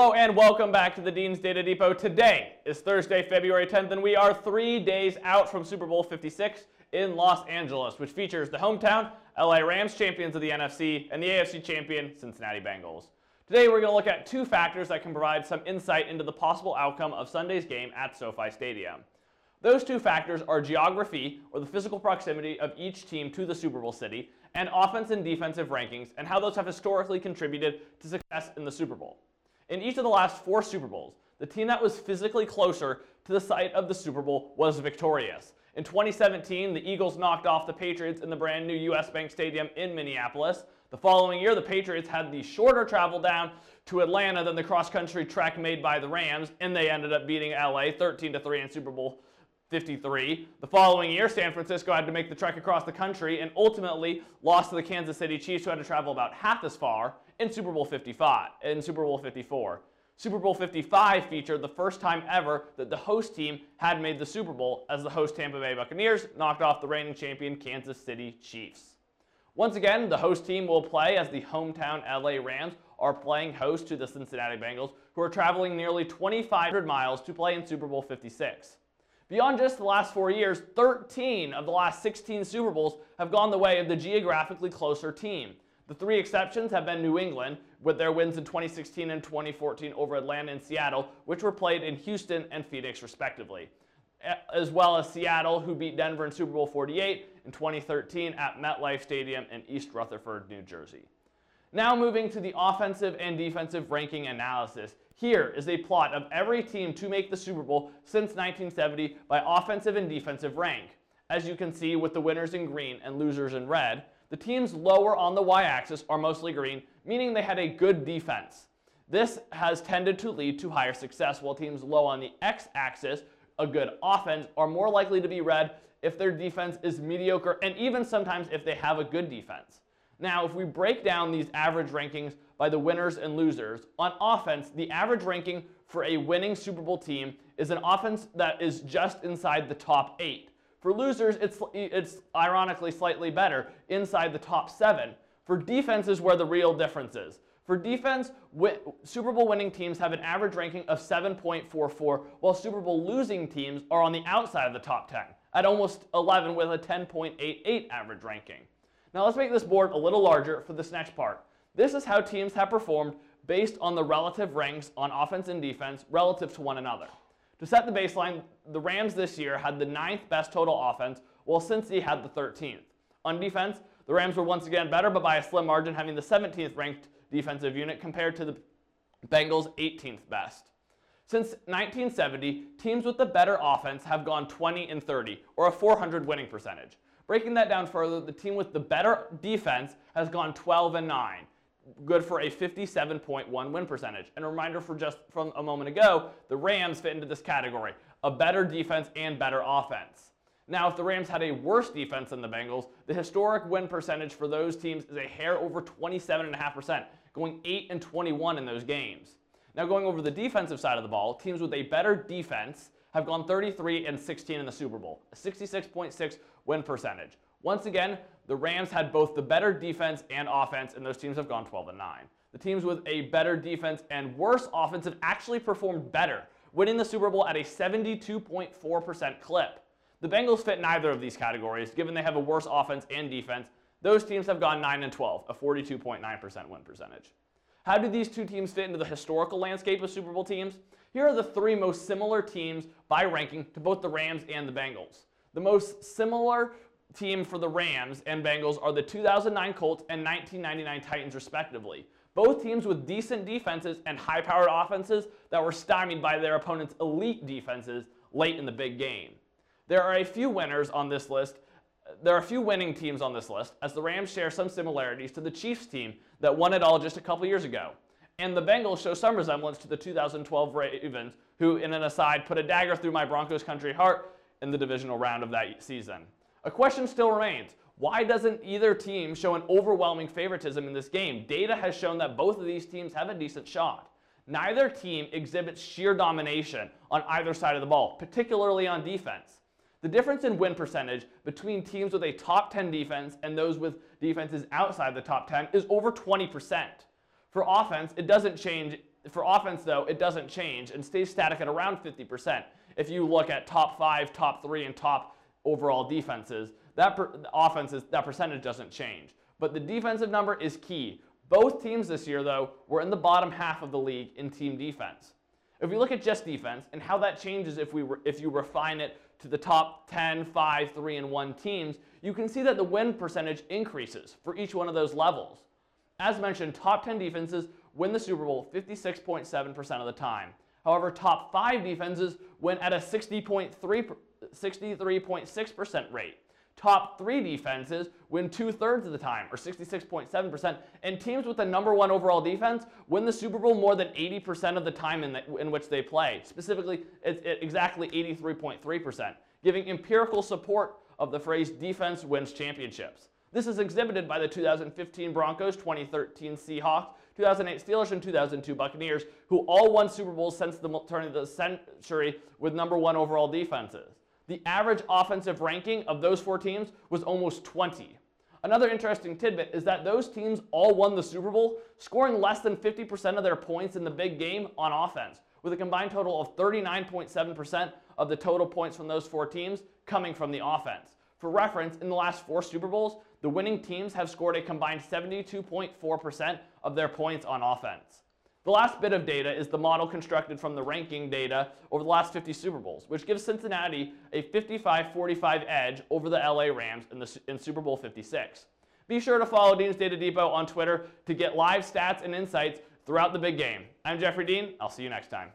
Hello and welcome back to the Dean's Data Depot. Today is Thursday, February 10th, and we are three days out from Super Bowl 56 in Los Angeles, which features the hometown LA Rams champions of the NFC and the AFC champion Cincinnati Bengals. Today we're going to look at two factors that can provide some insight into the possible outcome of Sunday's game at SoFi Stadium. Those two factors are geography, or the physical proximity of each team to the Super Bowl city, and offense and defensive rankings, and how those have historically contributed to success in the Super Bowl. In each of the last four Super Bowls, the team that was physically closer to the site of the Super Bowl was victorious. In 2017, the Eagles knocked off the Patriots in the brand new US Bank Stadium in Minneapolis. The following year, the Patriots had the shorter travel down to Atlanta than the cross country trek made by the Rams, and they ended up beating LA 13 3 in Super Bowl 53. The following year, San Francisco had to make the trek across the country and ultimately lost to the Kansas City Chiefs, who had to travel about half as far in Super Bowl 55, in Super Bowl 54. Super Bowl 55 featured the first time ever that the host team had made the Super Bowl as the host Tampa Bay Buccaneers knocked off the reigning champion Kansas City Chiefs. Once again, the host team will play as the hometown LA Rams are playing host to the Cincinnati Bengals, who are traveling nearly 2,500 miles to play in Super Bowl 56. Beyond just the last four years, 13 of the last 16 Super Bowls have gone the way of the geographically closer team. The three exceptions have been New England, with their wins in 2016 and 2014 over Atlanta and Seattle, which were played in Houston and Phoenix, respectively, as well as Seattle, who beat Denver in Super Bowl 48 in 2013 at MetLife Stadium in East Rutherford, New Jersey. Now moving to the offensive and defensive ranking analysis. Here is a plot of every team to make the Super Bowl since 1970 by offensive and defensive rank. As you can see with the winners in green and losers in red, the teams lower on the y-axis are mostly green, meaning they had a good defense. This has tended to lead to higher success, while teams low on the x-axis, a good offense, are more likely to be red if their defense is mediocre and even sometimes if they have a good defense. Now, if we break down these average rankings by the winners and losers, on offense, the average ranking for a winning Super Bowl team is an offense that is just inside the top eight. For losers, it's, it's ironically slightly better, inside the top seven. For defense is where the real difference is. For defense, Super Bowl winning teams have an average ranking of 7.44, while Super Bowl losing teams are on the outside of the top 10 at almost 11 with a 10.88 average ranking. Now let's make this board a little larger for this next part. This is how teams have performed based on the relative ranks on offense and defense relative to one another. To set the baseline, the Rams this year had the ninth best total offense, while Cincy had the 13th. On defense, the Rams were once again better, but by a slim margin, having the 17th ranked defensive unit compared to the Bengals' 18th best. Since 1970, teams with the better offense have gone 20 and 30, or a 400 winning percentage. Breaking that down further, the team with the better defense has gone 12 and 9, good for a 57.1 win percentage. And a reminder for just from a moment ago, the Rams fit into this category, a better defense and better offense. Now, if the Rams had a worse defense than the Bengals, the historic win percentage for those teams is a hair over 27.5%, going 8 and 21 in those games. Now, going over the defensive side of the ball, teams with a better defense have gone 33 and 16 in the Super Bowl, a 66.6 win percentage. Once again, the Rams had both the better defense and offense, and those teams have gone 12 and 9. The teams with a better defense and worse offense have actually performed better, winning the Super Bowl at a 72.4% clip. The Bengals fit neither of these categories, given they have a worse offense and defense. Those teams have gone 9 and 12, a 42.9% win percentage. How do these two teams fit into the historical landscape of Super Bowl teams? Here are the three most similar teams by ranking to both the Rams and the Bengals. The most similar team for the Rams and Bengals are the 2009 Colts and 1999 Titans, respectively. Both teams with decent defenses and high powered offenses that were stymied by their opponents' elite defenses late in the big game. There are a few winners on this list. There are a few winning teams on this list, as the Rams share some similarities to the Chiefs team that won it all just a couple years ago. And the Bengals show some resemblance to the 2012 Ravens, who, in an aside, put a dagger through my Broncos country heart in the divisional round of that season. A question still remains. Why doesn't either team show an overwhelming favoritism in this game? Data has shown that both of these teams have a decent shot. Neither team exhibits sheer domination on either side of the ball, particularly on defense. The difference in win percentage between teams with a top 10 defense and those with defenses outside the top 10 is over 20%. For offense, it doesn't change For offense, though, it doesn't change and stays static at around 50%. If you look at top five, top three, and top overall defenses, that per, offense is, that percentage doesn't change. But the defensive number is key. Both teams this year, though, were in the bottom half of the league in team defense. If we look at just defense and how that changes if, we if you refine it to the top 10, 5, 3, and 1 teams, you can see that the win percentage increases for each one of those levels. As mentioned, top 10 defenses win the Super Bowl 56.7% of the time. However, top 5 defenses win at a 63.6% rate. Top three defenses win two thirds of the time, or 66.7%. And teams with the number one overall defense win the Super Bowl more than 80% of the time in, the, in which they play. Specifically, it's it, exactly 83.3%, giving empirical support of the phrase defense wins championships. This is exhibited by the 2015 Broncos, 2013 Seahawks, 2008 Steelers, and 2002 Buccaneers, who all won Super Bowls since the turn of the century with number one overall defenses. The average offensive ranking of those four teams was almost 20. Another interesting tidbit is that those teams all won the Super Bowl, scoring less than 50% of their points in the big game on offense, with a combined total of 39.7% of the total points from those four teams coming from the offense. For reference, in the last four Super Bowls, the winning teams have scored a combined 72.4% of their points on offense. The last bit of data is the model constructed from the ranking data over the last 50 Super Bowls, which gives Cincinnati a 55-45 edge over the LA Rams in, the, in Super Bowl 56. Be sure to follow Dean's Data Depot on Twitter to get live stats and insights throughout the big game. I'm Jeffrey Dean. I'll see you next time.